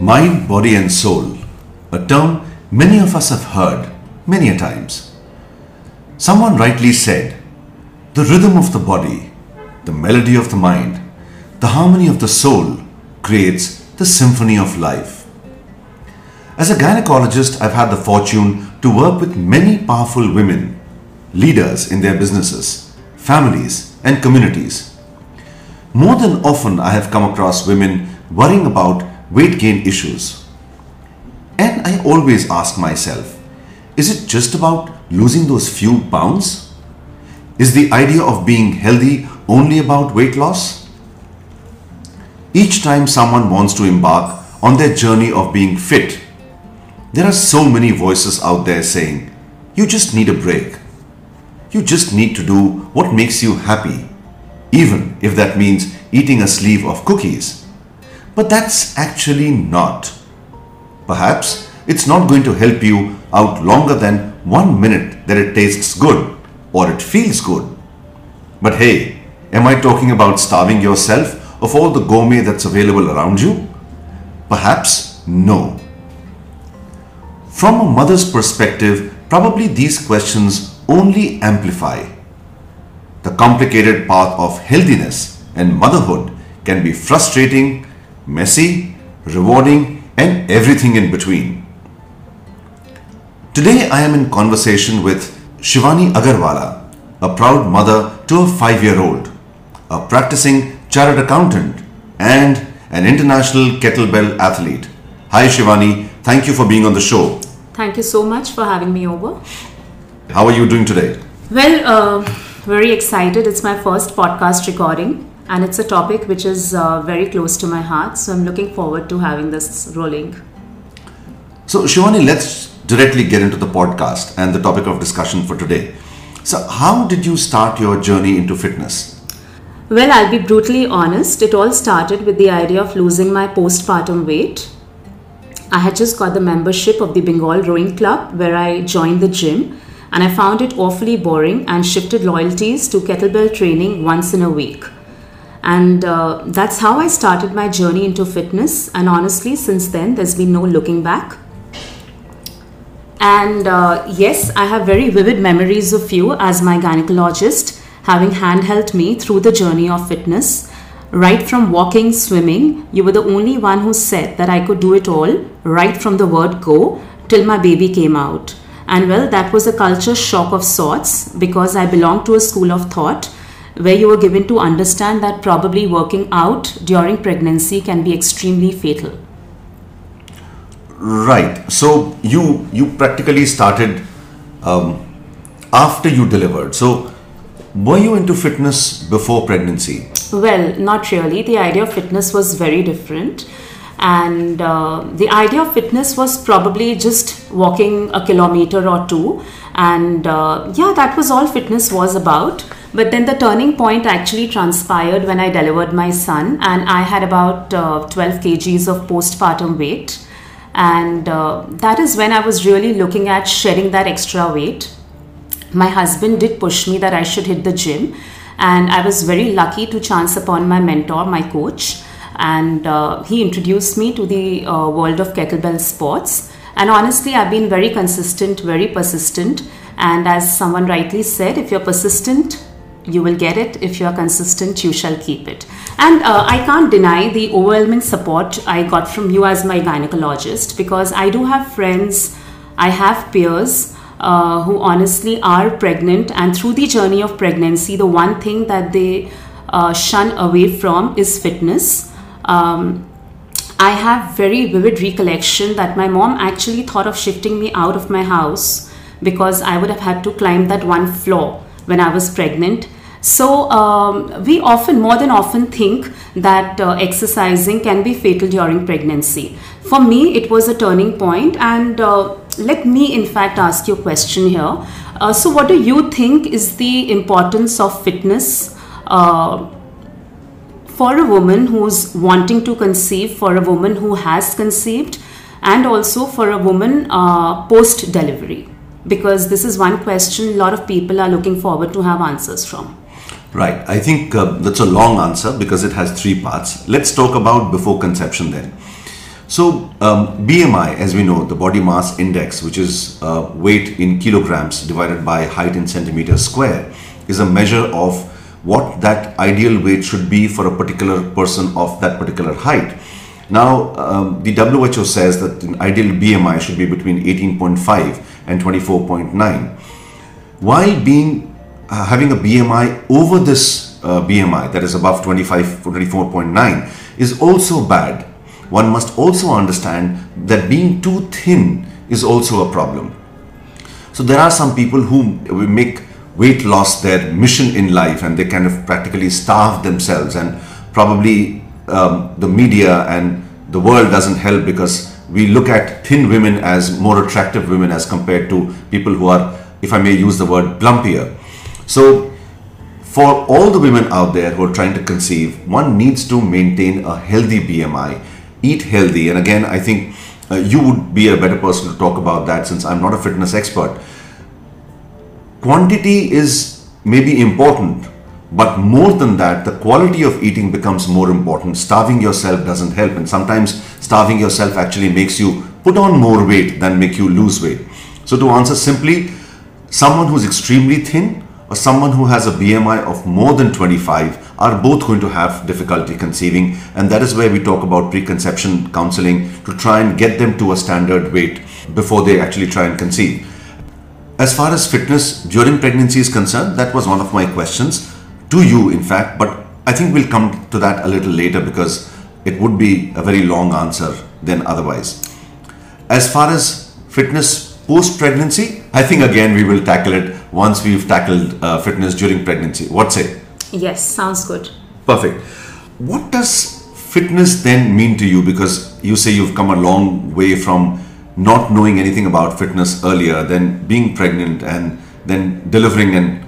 Mind, body, and soul, a term many of us have heard many a times. Someone rightly said, the rhythm of the body, the melody of the mind, the harmony of the soul creates the symphony of life. As a gynecologist, I've had the fortune to work with many powerful women, leaders in their businesses, families, and communities. More than often, I have come across women worrying about weight gain issues. And I always ask myself is it just about losing those few pounds? Is the idea of being healthy only about weight loss? Each time someone wants to embark on their journey of being fit, there are so many voices out there saying, you just need a break. You just need to do what makes you happy, even if that means eating a sleeve of cookies. But that's actually not. Perhaps it's not going to help you out longer than one minute that it tastes good or it feels good. But hey, am I talking about starving yourself of all the gourmet that's available around you? Perhaps no. From a mother's perspective, probably these questions only amplify. The complicated path of healthiness and motherhood can be frustrating messy, rewarding, and everything in between. Today I am in conversation with Shivani Agarwalla, a proud mother to a five year old, a practicing chartered accountant, and an international kettlebell athlete. Hi Shivani, thank you for being on the show. Thank you so much for having me over. How are you doing today? Well, uh, very excited. It's my first podcast recording and it's a topic which is uh, very close to my heart. So I'm looking forward to having this rolling. So, Shivani, let's directly get into the podcast and the topic of discussion for today. So, how did you start your journey into fitness? Well, I'll be brutally honest. It all started with the idea of losing my postpartum weight. I had just got the membership of the Bengal Rowing Club where I joined the gym and I found it awfully boring and shifted loyalties to kettlebell training once in a week. And uh, that's how I started my journey into fitness. And honestly, since then, there's been no looking back. And uh, yes, I have very vivid memories of you as my gynecologist, having handheld me through the journey of fitness. Right from walking, swimming, you were the only one who said that I could do it all, right from the word go till my baby came out. And well, that was a culture shock of sorts because I belong to a school of thought where you were given to understand that probably working out during pregnancy can be extremely fatal. Right. So you you practically started um, after you delivered. So were you into fitness before pregnancy? Well, not really. The idea of fitness was very different. And uh, the idea of fitness was probably just walking a kilometer or two. And uh, yeah, that was all fitness was about. But then the turning point actually transpired when I delivered my son, and I had about uh, 12 kgs of postpartum weight. And uh, that is when I was really looking at shedding that extra weight. My husband did push me that I should hit the gym, and I was very lucky to chance upon my mentor, my coach, and uh, he introduced me to the uh, world of kettlebell sports. And honestly, I've been very consistent, very persistent. And as someone rightly said, if you're persistent, you will get it. If you are consistent, you shall keep it. And uh, I can't deny the overwhelming support I got from you as my gynecologist because I do have friends, I have peers. Uh, who honestly are pregnant, and through the journey of pregnancy, the one thing that they uh, shun away from is fitness. Um, I have very vivid recollection that my mom actually thought of shifting me out of my house because I would have had to climb that one floor when I was pregnant so um, we often, more than often, think that uh, exercising can be fatal during pregnancy. For me, it was a turning point, and uh, let me, in fact, ask you a question here. Uh, so, what do you think is the importance of fitness? Uh, for a woman who's wanting to conceive, for a woman who has conceived, and also for a woman uh, post delivery? Because this is one question a lot of people are looking forward to have answers from. Right. I think uh, that's a long answer because it has three parts. Let's talk about before conception then. So, um, BMI, as we know, the body mass index, which is uh, weight in kilograms divided by height in centimeters square, is a measure of what that ideal weight should be for a particular person of that particular height. Now, um, the WHO says that an ideal BMI should be between 18.5 and 24.9. While being uh, having a BMI over this uh, BMI that is above 25 24.9 is also bad. One must also understand that being too thin is also a problem. So there are some people who make weight loss their mission in life and they kind of practically starve themselves and probably um, the media and the world doesn't help because we look at thin women as more attractive women as compared to people who are, if I may use the word, plumpier. So, for all the women out there who are trying to conceive, one needs to maintain a healthy BMI, eat healthy, and again, I think uh, you would be a better person to talk about that since I'm not a fitness expert. Quantity is maybe important, but more than that, the quality of eating becomes more important. Starving yourself doesn't help, and sometimes starving yourself actually makes you put on more weight than make you lose weight. So, to answer simply, someone who's extremely thin or someone who has a BMI of more than 25 are both going to have difficulty conceiving, and that is where we talk about preconception counseling to try and get them to a standard weight before they actually try and conceive. As far as fitness during pregnancy is concerned, that was one of my questions to you, in fact, but I think we'll come to that a little later because it would be a very long answer than otherwise. As far as fitness post pregnancy, I think again we will tackle it once we've tackled uh, fitness during pregnancy. What say? Yes, sounds good. Perfect. What does fitness then mean to you? Because you say you've come a long way from not knowing anything about fitness earlier, then being pregnant, and then delivering and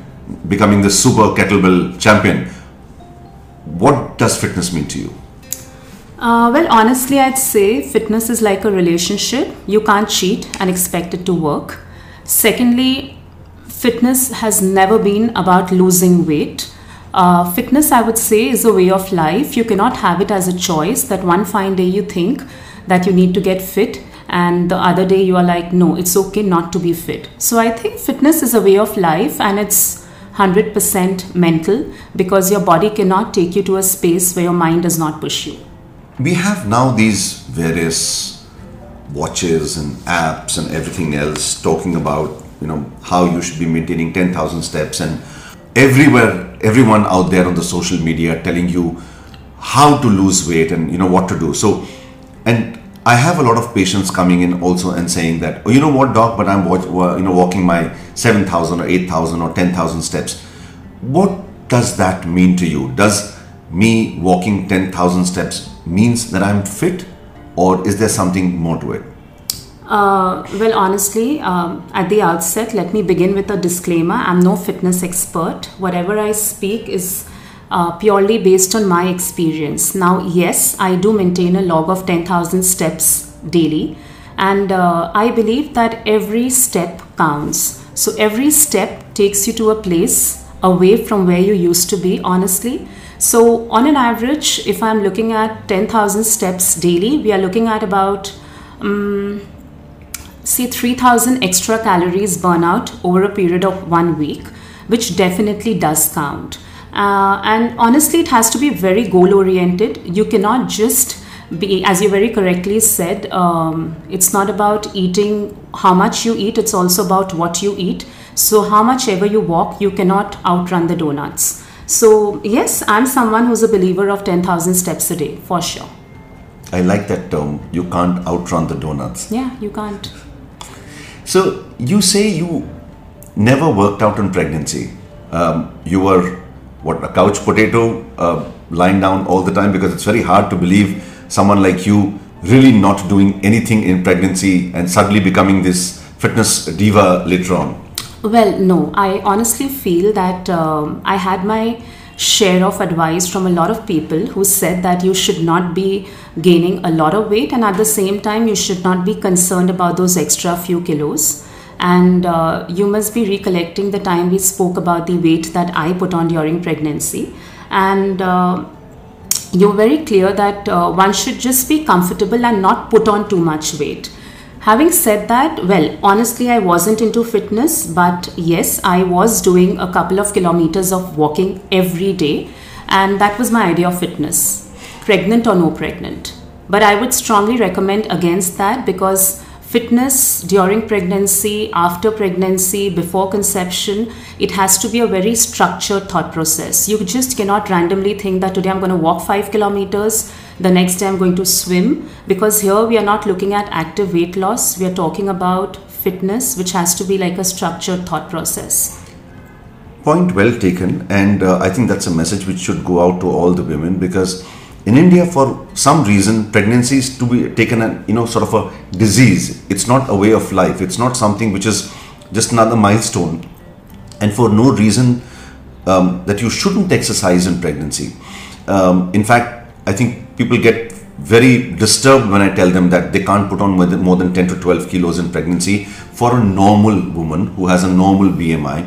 becoming the super kettlebell champion. What does fitness mean to you? Uh, well, honestly, I'd say fitness is like a relationship. You can't cheat and expect it to work. Secondly, fitness has never been about losing weight. Uh, fitness, I would say, is a way of life. You cannot have it as a choice that one fine day you think that you need to get fit and the other day you are like, no, it's okay not to be fit. So I think fitness is a way of life and it's 100% mental because your body cannot take you to a space where your mind does not push you. We have now these various watches and apps and everything else talking about you know how you should be maintaining 10,000 steps and everywhere everyone out there on the social media telling you how to lose weight and you know what to do so and I have a lot of patients coming in also and saying that, oh, you know what, doc, but I'm you know walking my 7,000 or 8,000 or 10,000 steps. What does that mean to you? Does me walking 10,000 steps means that I'm fit or is there something more to it? Uh, well, honestly, um, at the outset, let me begin with a disclaimer. I'm no fitness expert. Whatever I speak is uh, purely based on my experience. Now, yes, I do maintain a log of 10,000 steps daily, and uh, I believe that every step counts. So, every step takes you to a place away from where you used to be, honestly. So, on an average, if I'm looking at 10,000 steps daily, we are looking at about um, say 3000 extra calories burn out over a period of one week, which definitely does count. Uh, and honestly, it has to be very goal oriented. You cannot just be, as you very correctly said, um, it's not about eating how much you eat, it's also about what you eat. So, how much ever you walk, you cannot outrun the donuts. So, yes, I'm someone who's a believer of 10,000 steps a day, for sure. I like that term. You can't outrun the donuts. Yeah, you can't. So, you say you never worked out in pregnancy. Um, you were what a couch potato uh, lying down all the time because it's very hard to believe someone like you really not doing anything in pregnancy and suddenly becoming this fitness diva later on well no i honestly feel that um, i had my share of advice from a lot of people who said that you should not be gaining a lot of weight and at the same time you should not be concerned about those extra few kilos and uh, you must be recollecting the time we spoke about the weight that I put on during pregnancy. And uh, you're very clear that uh, one should just be comfortable and not put on too much weight. Having said that, well, honestly, I wasn't into fitness, but yes, I was doing a couple of kilometers of walking every day, and that was my idea of fitness, pregnant or no pregnant. But I would strongly recommend against that because fitness during pregnancy, after pregnancy, before conception, it has to be a very structured thought process. You just cannot randomly think that today I'm going to walk five kilometers, the next day I'm going to swim, because here we are not looking at active weight loss, we are talking about fitness, which has to be like a structured thought process. Point well taken, and uh, I think that's a message which should go out to all the women because in India, for some reason, pregnancy is to be taken as you know sort of a disease. It's not a way of life. It's not something which is just another milestone, and for no reason um, that you shouldn't exercise in pregnancy. Um, in fact, I think people get very disturbed when I tell them that they can't put on more than 10 to 12 kilos in pregnancy for a normal woman who has a normal BMI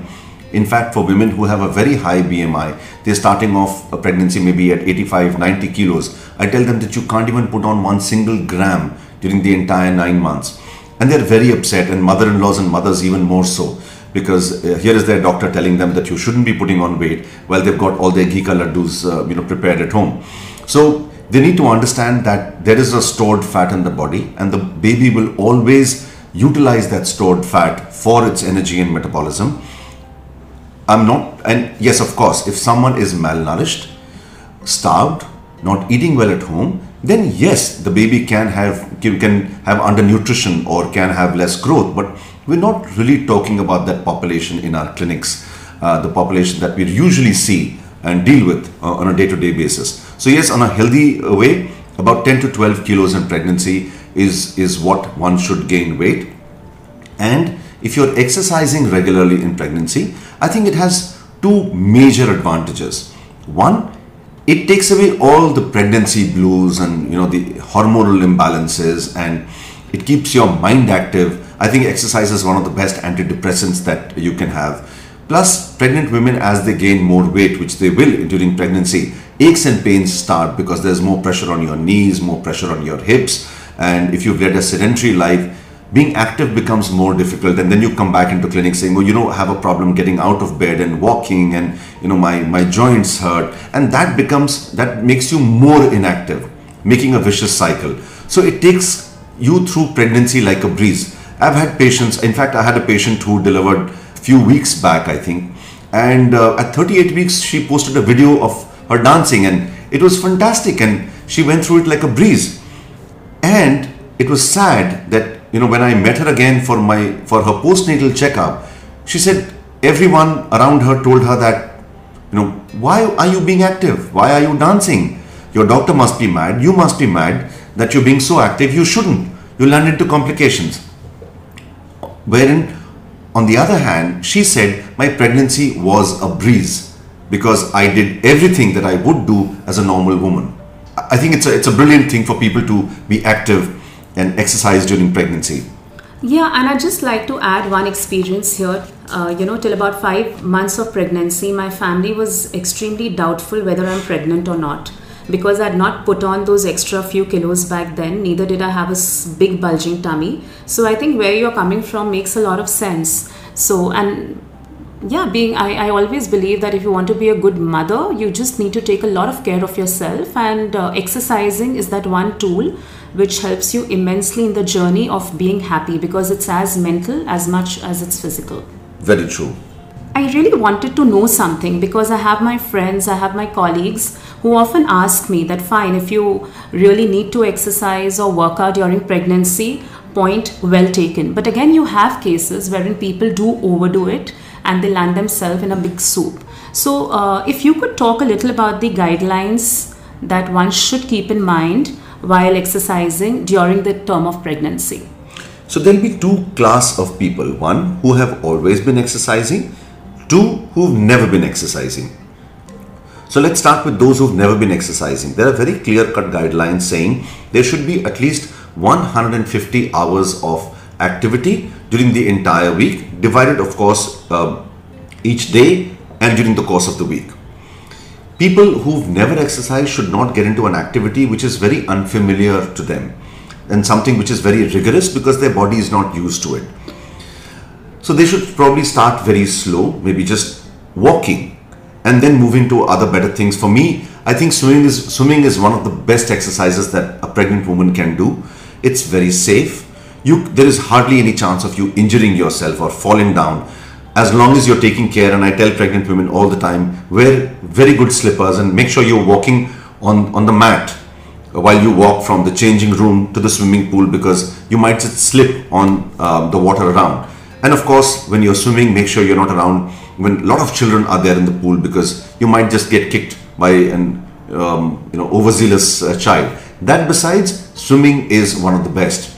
in fact, for women who have a very high BMI, they're starting off a pregnancy maybe at 85, 90 kilos. I tell them that you can't even put on one single gram during the entire nine months. And they're very upset, and mother in laws and mothers even more so. Because uh, here is their doctor telling them that you shouldn't be putting on weight while they've got all their ghee laddus uh, you know, prepared at home. So they need to understand that there is a stored fat in the body, and the baby will always utilize that stored fat for its energy and metabolism I'm not, and yes, of course, if someone is malnourished, starved, not eating well at home, then yes, the baby can have can have undernutrition or can have less growth. But we're not really talking about that population in our clinics, uh, the population that we usually see and deal with uh, on a day-to-day basis. So yes, on a healthy uh, way, about 10 to 12 kilos in pregnancy is is what one should gain weight, and if you're exercising regularly in pregnancy, I think it has two major advantages. One, it takes away all the pregnancy blues and you know the hormonal imbalances and it keeps your mind active. I think exercise is one of the best antidepressants that you can have. Plus, pregnant women, as they gain more weight, which they will during pregnancy, aches and pains start because there's more pressure on your knees, more pressure on your hips. And if you've led a sedentary life, being active becomes more difficult. And then you come back into clinic saying well you know I have a problem getting out of bed and walking and you know my my joints hurt. And that becomes that makes you more inactive making a vicious cycle. So it takes you through pregnancy like a breeze. I've had patients in fact i had a patient who delivered a few weeks back i think. And uh, at 38 weeks she posted a video of her dancing and it was fantastic and she went through it like a breeze and it was sad that you know, when I met her again for my for her postnatal checkup, she said everyone around her told her that, you know, why are you being active? Why are you dancing? Your doctor must be mad. You must be mad that you're being so active. You shouldn't. You'll run into complications. Wherein, on the other hand, she said my pregnancy was a breeze because I did everything that I would do as a normal woman. I think it's a, it's a brilliant thing for people to be active and exercise during pregnancy. Yeah, and I'd just like to add one experience here. Uh, you know, till about five months of pregnancy, my family was extremely doubtful whether I'm pregnant or not because I'd not put on those extra few kilos back then, neither did I have a big bulging tummy. So I think where you're coming from makes a lot of sense. So, and yeah being I, I always believe that if you want to be a good mother you just need to take a lot of care of yourself. And uh, exercising is that one tool which helps you immensely in the journey of being happy because it's as mental as much as it's physical. Very true. I really wanted to know something because I have my friends, I have my colleagues who often ask me that fine, if you really need to exercise or work out during pregnancy, point well taken. But again, you have cases wherein people do overdo it and they land themselves in a big soup. So, uh, if you could talk a little about the guidelines that one should keep in mind while exercising during the term of pregnancy. So, there'll be two class of people one who have always been exercising, two who've never been exercising. So let's start with those who've never been exercising. There are very clear cut guidelines saying there should be at least 150 hours of activity during the entire week, divided, of course, uh, each day and during the course of the week. people who've never exercised should not get into an activity which is very unfamiliar to them and something which is very rigorous because their body is not used to it. So they should probably start very slow, maybe just walking and then moving to other better things. For me, I think swimming is swimming is one of the best exercises that a pregnant woman can do. It's very safe. You there is hardly any chance of you injuring yourself or falling down as long as you're taking care. And I tell pregnant women all the time wear very good slippers and make sure you're walking on on the mat while you walk from the changing room to the swimming pool because you might just slip on uh, the water around. And of course when you're swimming make sure you're not around when a lot of children are there in the pool because you might just get kicked by an um, you know overzealous uh, child. That besides swimming is one of the best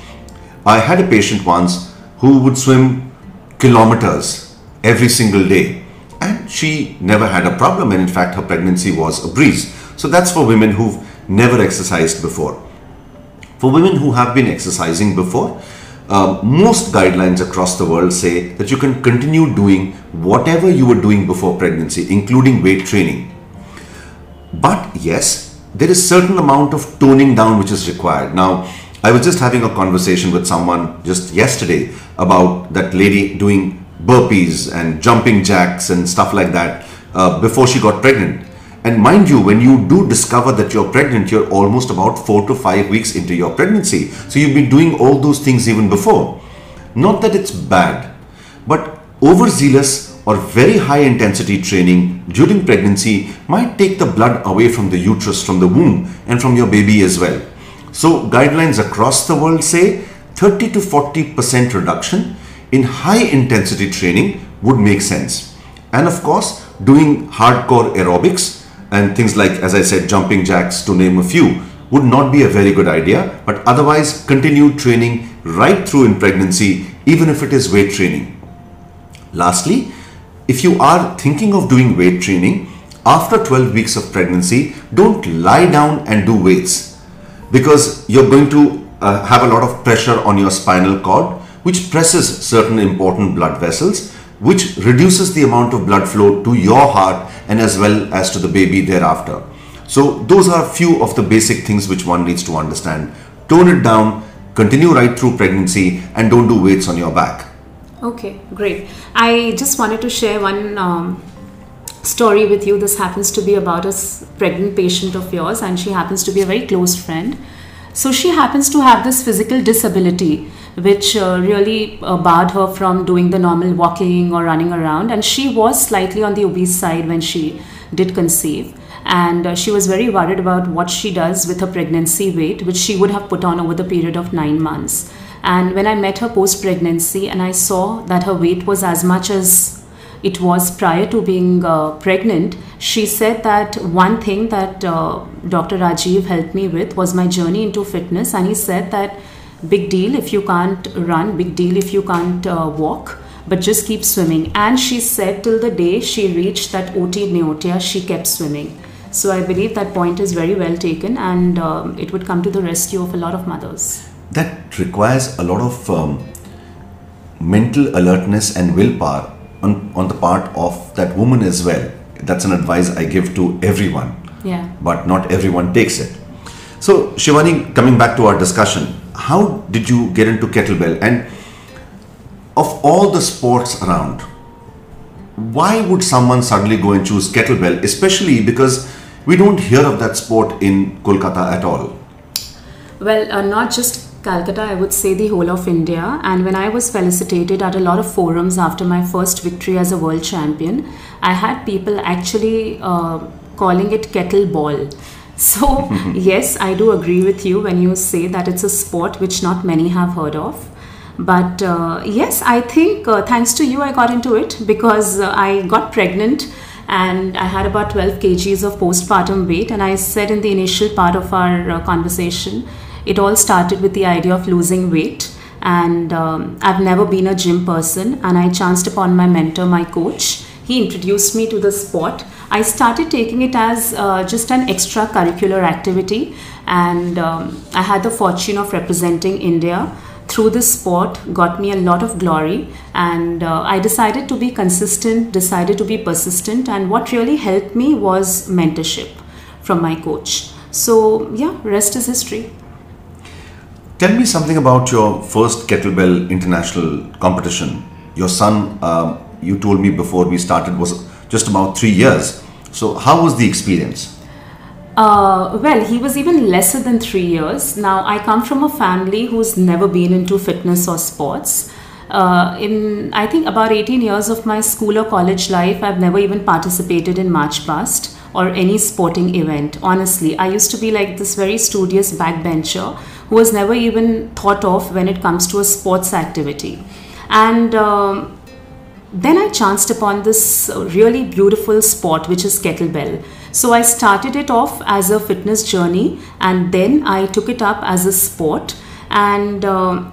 i had a patient once who would swim kilometers every single day and she never had a problem and in fact her pregnancy was a breeze so that's for women who've never exercised before for women who have been exercising before uh, most guidelines across the world say that you can continue doing whatever you were doing before pregnancy, including weight training. But yes, there is certain amount of toning down which is required. Now, I was just having a conversation with someone just yesterday about that lady doing burpees and jumping jacks and stuff like that uh, before she got pregnant. And mind you, when you do discover that you're pregnant, you're almost about four to five weeks into your pregnancy. So you've been doing all those things even before. Not that it's bad, but overzealous or very high intensity training during pregnancy might take the blood away from the uterus, from the womb, and from your baby as well. So, guidelines across the world say 30 to 40% reduction in high intensity training would make sense. And of course, doing hardcore aerobics and things like, as I said, jumping jacks to name a few, would not be a very good idea. But otherwise, continue training right through in pregnancy, even if it is weight training. Lastly, if you are thinking of doing weight training, after 12 weeks of pregnancy, don't lie down and do weights because you're going to uh, have a lot of pressure on your spinal cord, which presses certain important blood vessels, which reduces the amount of blood flow to your heart and as well as to the baby thereafter. So those are a few of the basic things which one needs to understand. Tone it down, continue right through pregnancy and don't do weights on your back. Okay, great. I just wanted to share one um, story with you. This happens to be about a pregnant patient of yours and she happens to be a very close friend. So she happens to have this physical disability which uh, really uh, barred her from doing the normal walking or running around. And she was slightly on the obese side when she did conceive. And uh, she was very worried about what she does with her pregnancy weight, which she would have put on over the period of nine months. And when I met her post pregnancy and I saw that her weight was as much as it was prior to being uh, pregnant, she said that one thing that uh, Dr. Rajeev helped me with was my journey into fitness. And he said that big deal if you can't run, big deal if you can't uh, walk, but just keep swimming. And she said till the day she reached that OT neotia, she kept swimming. So I believe that point is very well taken and um, it would come to the rescue of a lot of mothers. That requires a lot of um, mental alertness and willpower on, on the part of that woman as well. That's an advice I give to everyone. Yeah. But not everyone takes it. So, Shivani, coming back to our discussion, how did you get into kettlebell? And of all the sports around, why would someone suddenly go and choose kettlebell, especially because we don't hear of that sport in Kolkata at all? Well, uh, not just Calcutta, I would say the whole of India. And when I was felicitated at a lot of forums after my first victory as a world champion, I had people actually uh, calling it kettleball. So, yes, I do agree with you when you say that it's a sport which not many have heard of. But uh, yes, I think uh, thanks to you, I got into it because uh, I got pregnant and I had about 12 kgs of postpartum weight. And I said in the initial part of our uh, conversation, it all started with the idea of losing weight. And um, I've never been a gym person, and I chanced upon my mentor, my coach. He introduced me to the sport. I started taking it as uh, just an extracurricular activity, and um, I had the fortune of representing India through this sport. Got me a lot of glory. And uh, i decided to be consistent decided to be persistent. And what really helped me was mentorship from my coach. So yeah rest is history Tell me something about your first kettlebell international competition. Your son, um, you told me before we started, was just about three years. So, how was the experience? Uh, well, he was even lesser than three years. Now, I come from a family who's never been into fitness or sports. Uh, in I think about 18 years of my school or college life, I've never even participated in march past or any sporting event. Honestly, I used to be like this very studious backbencher was never even thought of when it comes to a sports activity. And um, then I chanced upon this really beautiful sport, which is kettlebell. So I started it off as a fitness journey, and then I took it up as a sport. And uh,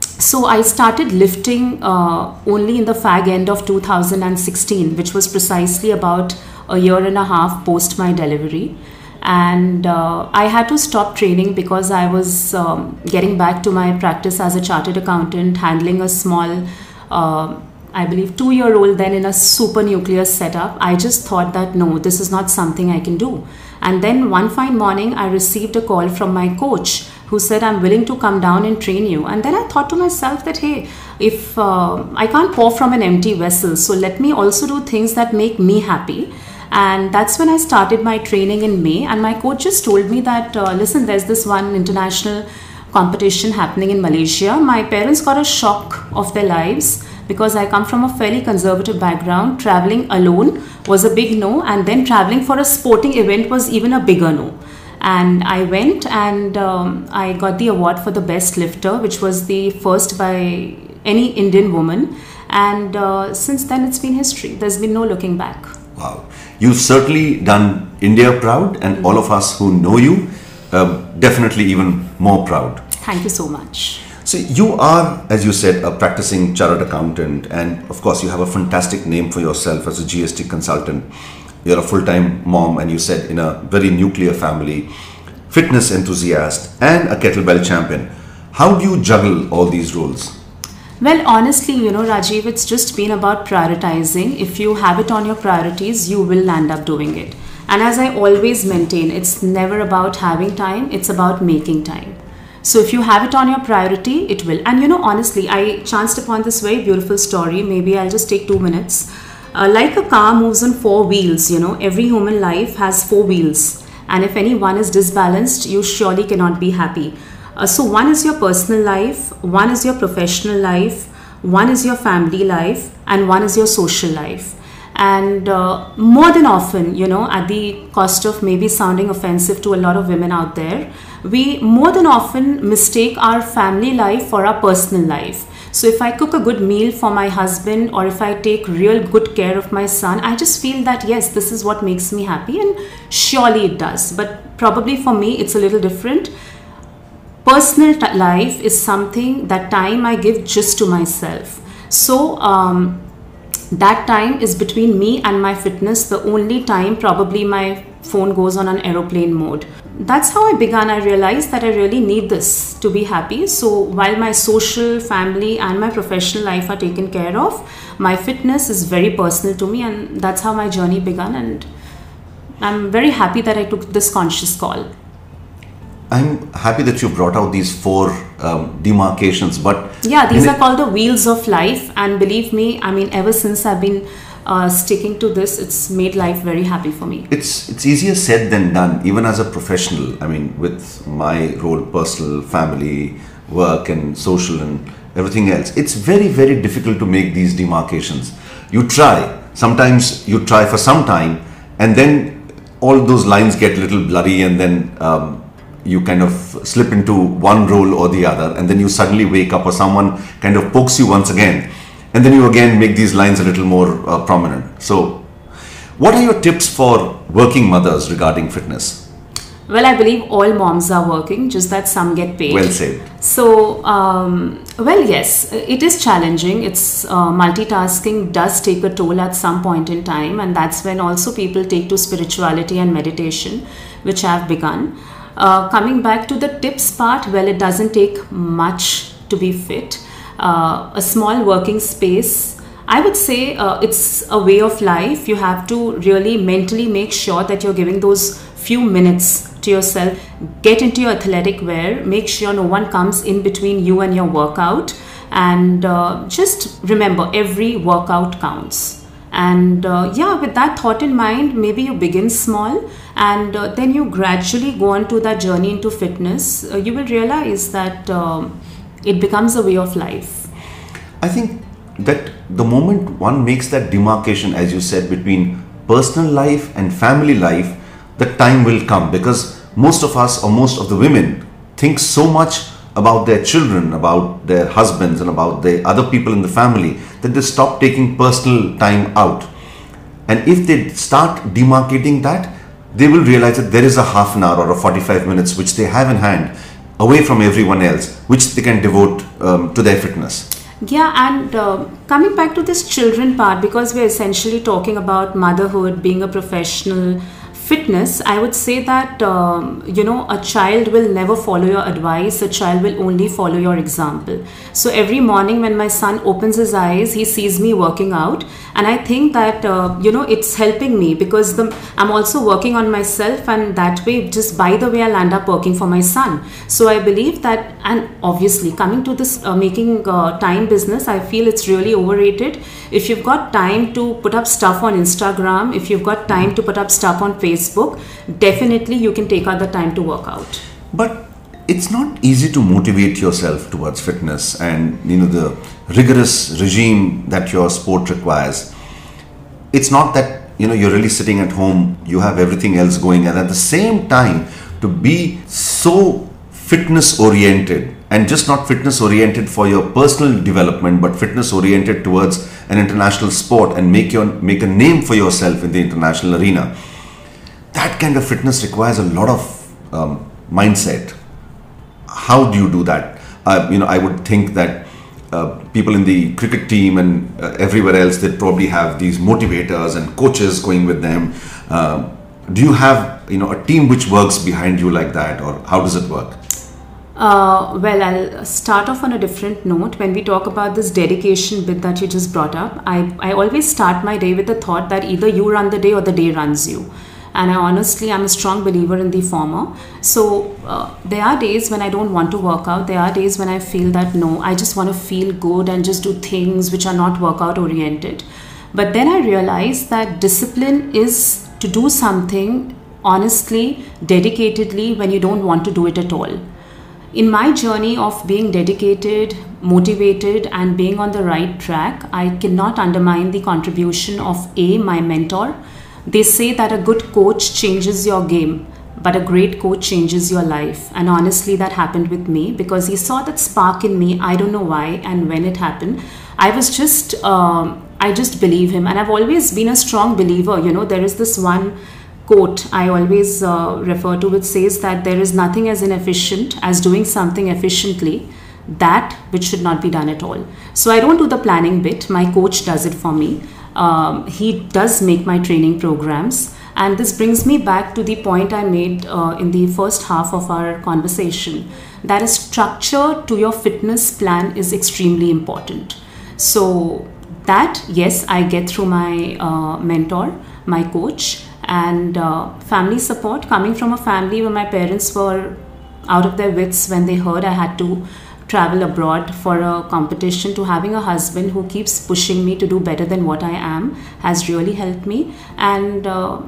so I started lifting uh, only in the fag end of 2016, which was precisely about a year and a half post my delivery and uh, I had to stop training because I was um, getting back to my practice as a chartered accountant, handling a small, uh, I believe, two year old then in a super nuclear setup. I just thought that no, this is not something I can do. And then one fine morning, I received a call from my coach who said, I'm willing to come down and train you. And then I thought to myself that, hey, if uh, I can't pour from an empty vessel, so let me also do things that make me happy and that's when i started my training in may. And my coach just told me that uh, listen there's this one international competition happening in malaysia. My parents got a shock of their lives because i come from a fairly conservative background. Traveling alone was a big no. And then traveling for a sporting event was even a bigger no. And i went and um, i got the award for the best lifter which was the first by any indian woman. And uh, since then it's been history. There's been no looking back. Wow. You've certainly done India proud, and all of us who know you, um, definitely even more proud. Thank you so much. So, you are, as you said, a practicing chartered accountant, and of course, you have a fantastic name for yourself as a GST consultant. You're a full time mom, and you said in a very nuclear family, fitness enthusiast, and a kettlebell champion. How do you juggle all these roles? Well, honestly, you know, Rajeev, it's just been about prioritizing. If you have it on your priorities, you will end up doing it. And as I always maintain, it's never about having time, it's about making time. So if you have it on your priority, it will. And you know, honestly, I chanced upon this very beautiful story. Maybe I'll just take two minutes. Uh, like a car moves on four wheels, you know, every human life has four wheels. And if any one is disbalanced, you surely cannot be happy. Uh, so, one is your personal life, one is your professional life, one is your family life, and one is your social life. And uh, more than often, you know, at the cost of maybe sounding offensive to a lot of women out there, we more than often mistake our family life for our personal life. So if I cook a good meal for my husband or if I take real good care of my son, I just feel that yes, this is what makes me happy and surely it does. But probably for me, it's a little different personal t- life is something that time I give just to myself. So um, that time is between me and my fitness. The only time probably my phone goes on an aeroplane mode. That's how I began. I realized that I really need this to be happy. So while my social, family, and my professional life are taken care of, my fitness is very personal to me, and that's how my journey began. And I'm very happy that I took this conscious call. I'm happy that you brought out these four um, demarcations, but yeah, these are called the wheels of life, and believe me, I mean, ever since I've been uh, sticking to this, it's made life very happy for me. It's it's easier said than done, even as a professional. I mean, with my role, personal, family, work, and social, and everything else, it's very very difficult to make these demarcations. You try. Sometimes you try for some time, and then all those lines get a little blurry, and then um, you kind of slip into one role or the other and then you suddenly wake up or someone kind of pokes you once again and then you again make these lines a little more uh, prominent. So what are your tips for working mothers regarding fitness? Well i believe all moms are working just that some get paid. Well said. So um, well yes it is challenging. It's uh, multitasking does take a toll at some point in time and that's when also people take to spirituality and meditation which i've begun uh, coming back to the tips part, well, it doesn't take much to be fit. Uh, a small working space I would say uh, it's a way of life. You have to really mentally make sure that you're giving those few minutes to yourself. Get into your athletic wear. Make sure no one comes in between you and your workout. And uh, just remember, every workout counts. And uh, yeah, with that thought in mind, maybe you begin small and uh, then you gradually go on to that journey into fitness. Uh, you will realize that um, it becomes a way of life. I think that the moment one makes that demarcation, as you said, between personal life and family life, the time will come because most of us or most of the women think so much about their children, about their husbands, and about the other people in the family that they stop taking personal time out. And if they start demarcating that, they will realize that there is a half an hour or a 45 minutes which they have in hand away from everyone else, which they can devote um, to their fitness. Yeah, and uh, coming back to this children part, because we're essentially talking about motherhood, being a professional, fitness, I would say that um, you know a child will never follow your advice. A child will only follow your example. So every morning when my son opens his eyes, he sees me working out, and I think that uh, you know it's helping me because the, I'm also working on myself, and that way, just by the way, I'll end up working for my son. So I believe that, and obviously coming to this uh, making uh, time business, I feel it's really overrated. If you've got time to put up stuff on Instagram, if you've got time to put up stuff on Facebook Facebook, definitely you can take out the time to work out. But it's not easy to motivate yourself towards fitness and you know the rigorous regime that your sport requires. It's not that you know you're really sitting at home, you have everything else going, and at the same time to be so fitness oriented and just not fitness oriented for your personal development but fitness oriented towards an international sport and make your make a name for yourself in the international arena that kind of fitness requires a lot of um, mindset. How do you do that? Uh, you know, I would think that uh, people in the cricket team and uh, everywhere else they probably have these motivators and coaches going with them. Uh, do you have you know a team which works behind you like that, or how does it work? Uh, well, I'll start off on a different note. When we talk about this dedication bit that you just brought up, I, I always start my day with the thought that either you run the day or the day runs you and I honestly I'm a strong believer in the former. So uh, there are days when I don't want to work out. There are days when I feel that no, I just want to feel good and just do things which are not workout oriented. But then I realize that discipline is to do something honestly, dedicatedly when you don't want to do it at all. In my journey of being dedicated, motivated, and being on the right track, I cannot undermine the contribution of A, my mentor, they say that a good coach changes your game, but a great coach changes your life. And honestly, that happened with me because he saw that spark in me. I don't know why and when it happened. I was just, um, I just believe him. And I've always been a strong believer. You know, there is this one quote I always uh, refer to which says that there is nothing as inefficient as doing something efficiently that which should not be done at all. So I don't do the planning bit, my coach does it for me um, he does make my training programs. And this brings me back to the point I made uh, in the first half of our conversation that a structure to your fitness plan is extremely important. So, that, yes, I get through my uh, mentor, my coach, and uh, family support coming from a family where my parents were out of their wits when they heard I had to travel abroad for a competition to having a husband who keeps pushing me to do better than what I am has really helped me. And uh,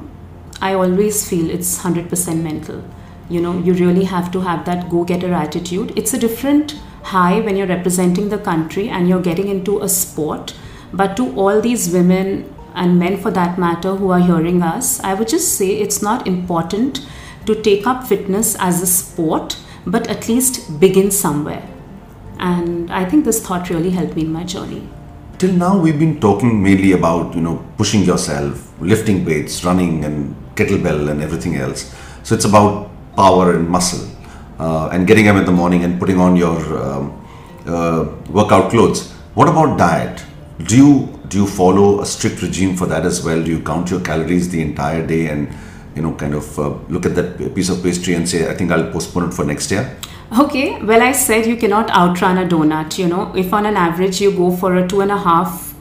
I always feel it's 100% mental. You know, you really have to have that go getter attitude. It's a different high when you're representing the country and you're getting into a sport. But to all these women and men for that matter who are hearing us, I would just say it's not important to take up fitness as a sport, but at least begin somewhere and i think this thought really helped me in my journey. Till now we've been talking mainly about you know pushing yourself lifting weights running and kettlebell and everything else. So it's about power and muscle uh, and getting up in the morning and putting on your um, uh, workout clothes. What about diet? Do you do you follow a strict regime for that as well? Do you count your calories the entire day and you know, kind of uh, look at that piece of pastry and say, I think I'll postpone it for next year? Okay, well, I said you cannot outrun a donut. You know, if on an average you go for a two and a half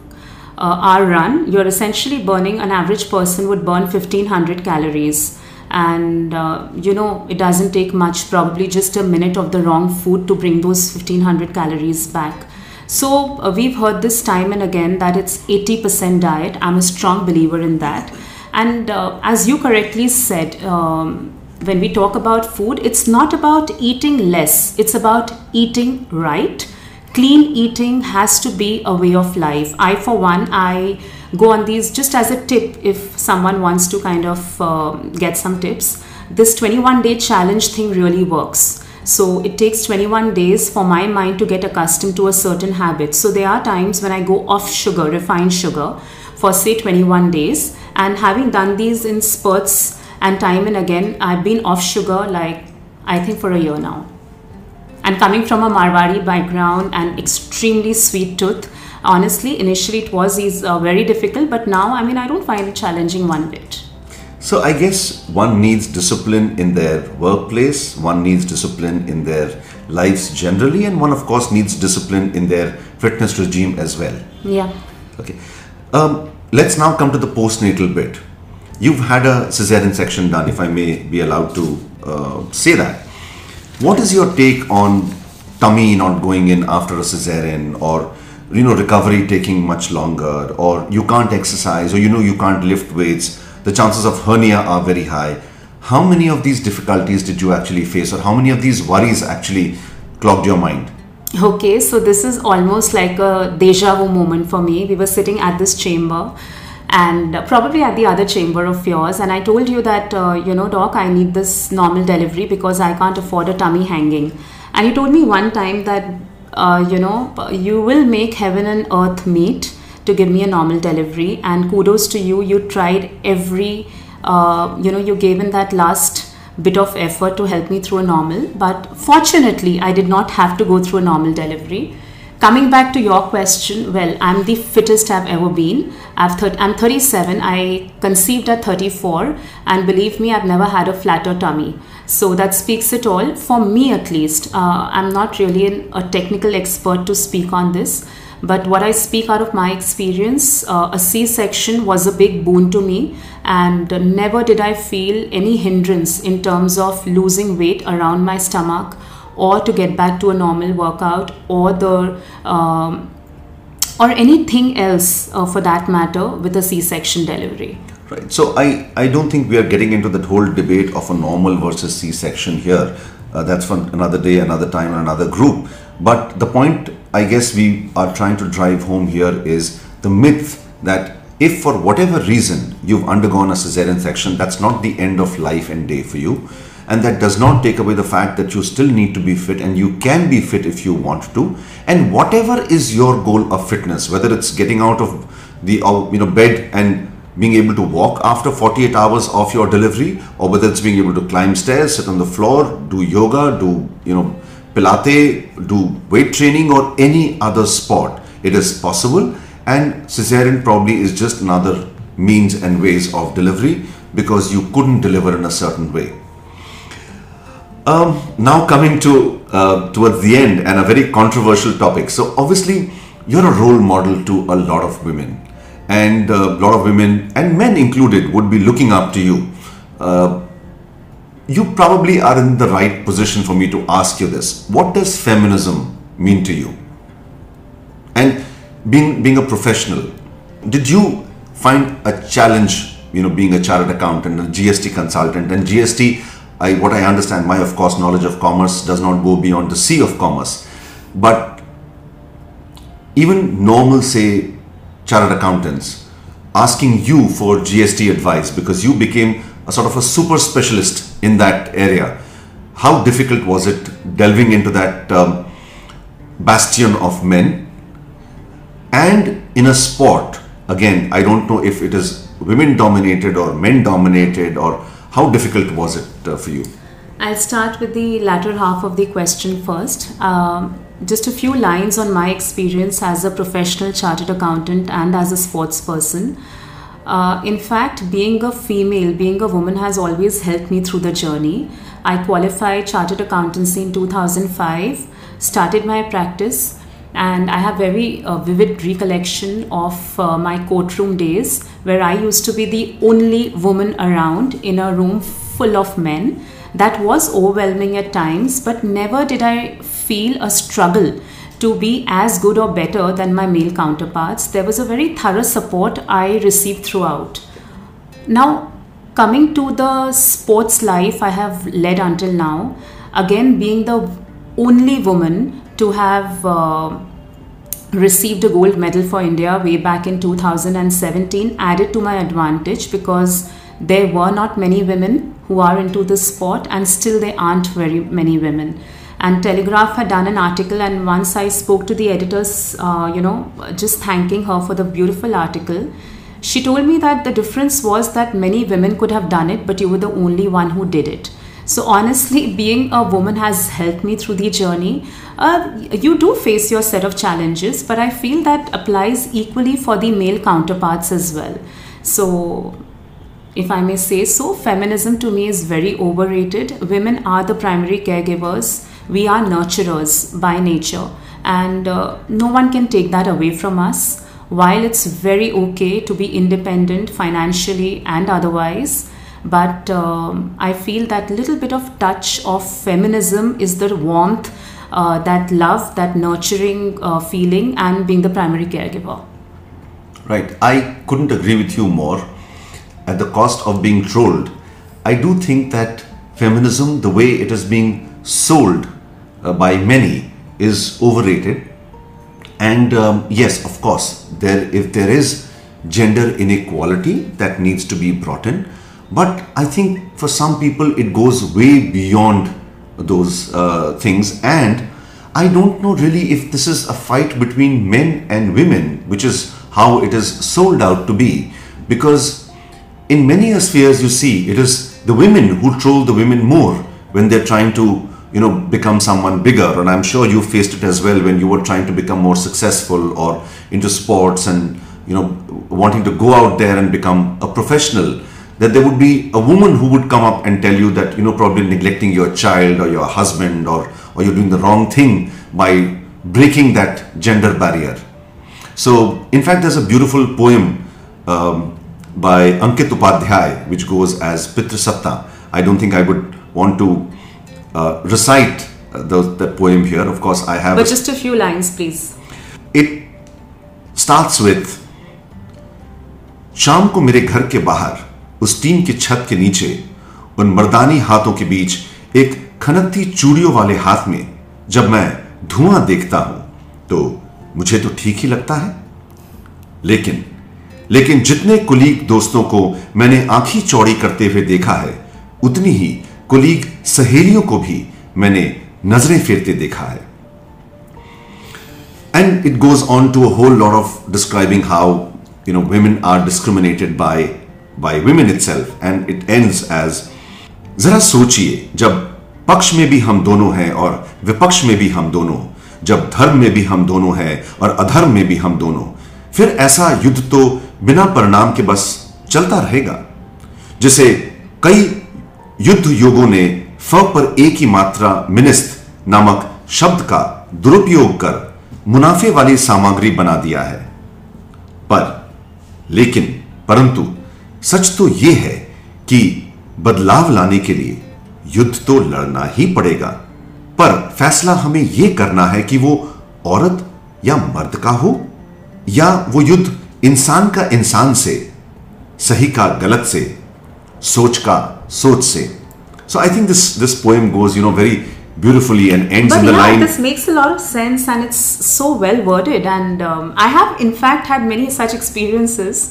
uh, hour run, you're essentially burning, an average person would burn 1500 calories. And uh, you know, it doesn't take much, probably just a minute of the wrong food to bring those 1500 calories back. So, uh, we've heard this time and again that it's 80% diet. I'm a strong believer in that. And uh, as you correctly said, um, when we talk about food, it's not about eating less, it's about eating right. Clean eating has to be a way of life. I, for one, I go on these just as a tip if someone wants to kind of uh, get some tips. This 21 day challenge thing really works. So it takes 21 days for my mind to get accustomed to a certain habit. So there are times when I go off sugar, refined sugar, for say 21 days. And having done these in spurts, and time and again i've been off sugar like i think for a year now. And coming from a marwari background and extremely sweet tooth honestly initially it was uh, very difficult but now i mean i don't find it challenging one bit. So i guess one needs discipline in their workplace one needs discipline in their lives generally and one of course needs discipline in their fitness regime as well. Yeah. Okay. Um, let's now come to the postnatal bit You've had a cesarean section done, if I may be allowed to uh, say that. What is your take on tummy not going in after a cesarean or you know recovery taking much longer or you can't exercise or you know you can't lift weights? The chances of hernia are very high. How many of these difficulties did you actually face or how many of these worries actually clogged your mind? Okay so this is almost like a deja vu moment for me. We were sitting at this chamber and probably at the other chamber of yours. And i told you that uh, you know doc i need this normal delivery because i can't afford a tummy hanging. And you told me one time that uh, you know you will make heaven and earth meet to give me a normal delivery. And kudos to you. You tried every uh, you know you gave in that last bit of effort to help me through a normal. But fortunately i did not have to go through a normal delivery coming back to your question well i'm the fittest i've ever been. I've thir- i'm 37 i conceived at 34 and believe me i've never had a flatter tummy. So that speaks it all for me at least. Uh, i'm not really an, a technical expert to speak on this. But what i speak out of my experience uh, a c-section was a big boon to me. And never did i feel any hindrance in terms of losing weight around my stomach or to get back to a normal workout or the um, or anything else uh, for that matter with a c-section delivery. Right. So i i don't think we are getting into that whole debate of a normal versus c-section here. Uh, that's for another day another time another group. But the point i guess we are trying to drive home here is the myth that if for whatever reason you've undergone a cesarean section that's not the end of life and day for you and that does not take away the fact that you still need to be fit and you can be fit if you want to. And whatever is your goal of fitness whether it's getting out of the uh, you know bed and being able to walk after 48 hours of your delivery or whether it's being able to climb stairs sit on the floor do yoga do you know pilate do weight training or any other sport it is possible. And cesarean probably is just another means and ways of delivery because you couldn't deliver in a certain way um, now coming to uh, towards the end and a very controversial topic. So obviously you're a role model to a lot of women, and a lot of women and men included would be looking up to you. Uh, you probably are in the right position for me to ask you this. What does feminism mean to you? And being being a professional, did you find a challenge? You know, being a chartered accountant, a GST consultant, and GST I, what I understand, my of course knowledge of commerce does not go beyond the sea of commerce. But even normal, say, chartered accountants asking you for GST advice because you became a sort of a super specialist in that area. How difficult was it delving into that um, bastion of men? And in a sport, again, I don't know if it is women dominated or men dominated or how difficult was it uh, for you? I'll start with the latter half of the question first. Um, just a few lines on my experience as a professional chartered accountant and as a sports person. Uh, in fact, being a female, being a woman has always helped me through the journey. I qualified chartered accountancy in 2005, started my practice, and I have very uh, vivid recollection of uh, my courtroom days where I used to be the only woman around in a room full of men. That was overwhelming at times, but never did I feel a struggle to be as good or better than my male counterparts. There was a very thorough support I received throughout. Now, coming to the sports life I have led until now, again, being the only woman to have uh, received a gold medal for India way back in 2017 added to my advantage because there were not many women who are into this sport and still there aren't very many women. And telegraph had done an article and once i spoke to the editors uh, you know just thanking her for the beautiful article she told me that the difference was that many women could have done it but you were the only one who did it so honestly being a woman has helped me through the journey uh, you do face your set of challenges but i feel that applies equally for the male counterparts as well so if I may say so, feminism to me is very overrated. Women are the primary caregivers, we are nurturers by nature, and uh, no one can take that away from us. While it's very okay to be independent financially and otherwise, but um, I feel that little bit of touch of feminism is the warmth, uh, that love, that nurturing uh, feeling, and being the primary caregiver. Right. I couldn't agree with you more at the cost of being trolled, I do think that feminism, the way it is being sold uh, by many, is overrated. And um, yes, of course, there if there is gender inequality that needs to be brought in, but I think for some people it goes way beyond those uh, things. And I don't know really if this is a fight between men and women, which is how it is sold out to be, because in many spheres you see it is the women who troll the women more when they're trying to you know become someone bigger. And i'm sure you faced it as well when you were trying to become more successful or into sports and you know wanting to go out there and become a professional that there would be a woman who would come up and tell you that you know probably neglecting your child or your husband or or you're doing the wrong thing by breaking that gender barrier so in fact there's a beautiful poem um, by Ankit Upadhyay, which goes as Pitra Satta. I don't think I would want to uh, recite uh, the, the poem here. Of course, I have. But just a few lines, please. It starts with शाम को मेरे घर के बाहर उस tin की छत के नीचे, उन मर्दानी हाथों के बीच, एक खनकती चूड़ियों वाले हाथ में जब मैं धुआँ देखता हूँ तो मुझे तो ठीक ही लगता है। लेकिन लेकिन जितने कुलीग दोस्तों को मैंने आंखी चौड़ी करते हुए देखा है, उतनी ही कुलीग सहेलियों को भी मैंने नज़रें फेरते देखा है। And it goes on to a whole lot of describing how you know women are discriminated by by women itself and it ends as जरा सोचिए, जब पक्ष में भी हम दोनों हैं और विपक्ष में भी हम दोनों, जब धर्म में भी हम दोनों हैं और अधर्म में भी हम दोनों, फिर ऐसा युद्ध तो बिना परिणाम के बस चलता रहेगा। जिसे कई युद्ध योगों ने फ पर एक ही मात्रा मिनिस्त नामक शब्द का दुरुपयोग कर मुनाफे वाली सामग्री बना दिया है। पर, लेकिन, परंतु सच तो यह है कि बदलाव लाने के लिए युद्ध तो लड़ना ही पड़ेगा पर फैसला हमें यह करना है कि वो औरत या मर्द का हो या वो युद्ध इंसान का इंसान से सही का गलत से सोच का सोच से so i think this this poem goes you know very beautifully and ends but in the yeah, line this makes a lot of sense and it's so well worded and um, i have in fact had many such experiences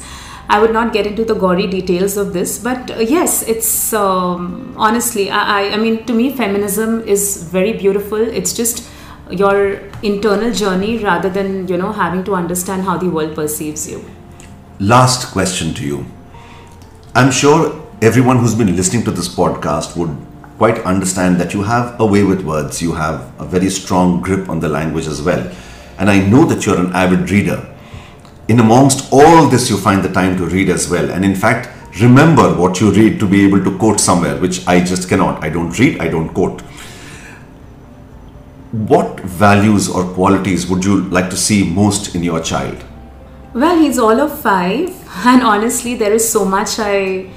i would not get into the gory details of this but uh, yes it's um, honestly I, I i mean to me feminism is very beautiful. It's just your internal journey rather than you know having to understand how the world perceives you. Last question to you. I'm sure everyone who's been listening to this podcast would quite understand that you have a way with words. You have a very strong grip on the language as well. And i know that you're an avid reader in amongst all this, you find the time to read as well. And in fact, remember what you read to be able to quote somewhere, which I just cannot. I don't read, I don't quote. What values or qualities would you like to see most in your child? Well, he's all of five, and honestly, there is so much I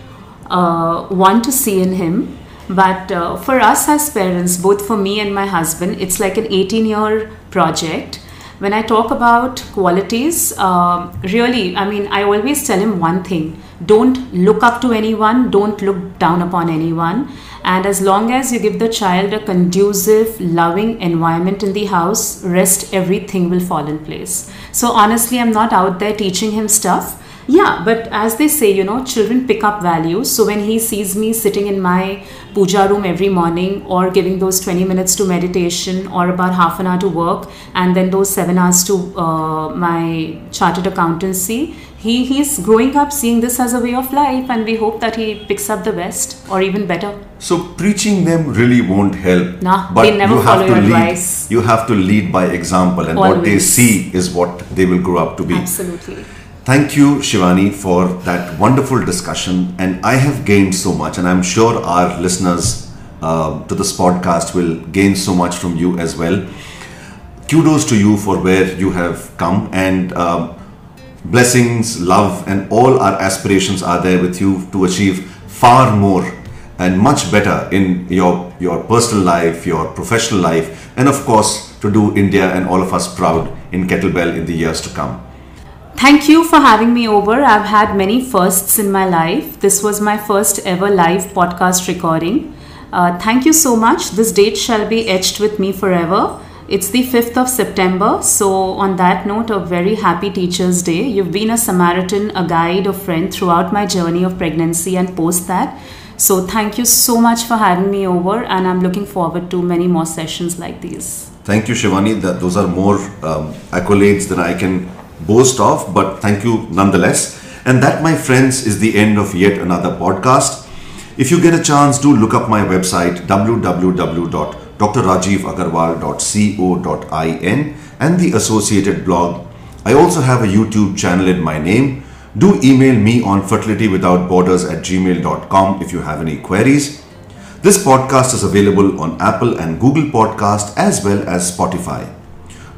uh, want to see in him. But uh, for us as parents, both for me and my husband, it's like an 18 year project. When I talk about qualities, uh, really, I mean, I always tell him one thing don't look up to anyone, don't look down upon anyone. And as long as you give the child a conducive, loving environment in the house, rest everything will fall in place. So honestly, I'm not out there teaching him stuff. Yeah, but as they say, you know, children pick up values. So when he sees me sitting in my puja room every morning or giving those 20 minutes to meditation or about half an hour to work and then those seven hours to uh, my chartered accountancy, he, he's growing up seeing this as a way of life and we hope that he picks up the best or even better. So preaching them really won't help. Nah, they never you have follow to your lead. advice. You have to lead by example, and what they see is what they will grow up to be. Absolutely. Thank you, Shivani, for that wonderful discussion. And I have gained so much, and I'm sure our listeners uh, to this podcast will gain so much from you as well. Kudos to you for where you have come, and um, blessings, love, and all our aspirations are there with you to achieve far more and much better in your your personal life, your professional life, and of course to do India and all of us proud in Kettlebell in the years to come. Thank you for having me over. I've had many firsts in my life. This was my first ever live podcast recording. Uh, thank you so much. This date shall be etched with me forever. It's the 5th of September. So, on that note, a very happy Teacher's Day. You've been a Samaritan, a guide, a friend throughout my journey of pregnancy and post that. So, thank you so much for having me over, and I'm looking forward to many more sessions like these. Thank you, Shivani. That those are more um, accolades than I can boast of, but thank you nonetheless. And that, my friends, is the end of yet another podcast. If you get a chance, do look up my website www.drrajeevagarwal.co.in and the associated blog. I also have a YouTube channel in my name. Do email me on fertilitywithoutborders at gmail.com if you have any queries. This podcast is available on Apple and Google Podcast as well as Spotify.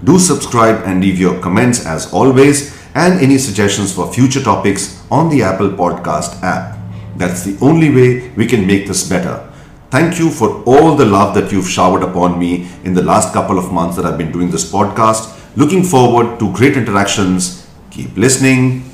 Do subscribe and leave your comments as always and any suggestions for future topics on the Apple Podcast app. That's the only way we can make this better. Thank you for all the love that you've showered upon me in the last couple of months that I've been doing this podcast. Looking forward to great interactions. Keep listening,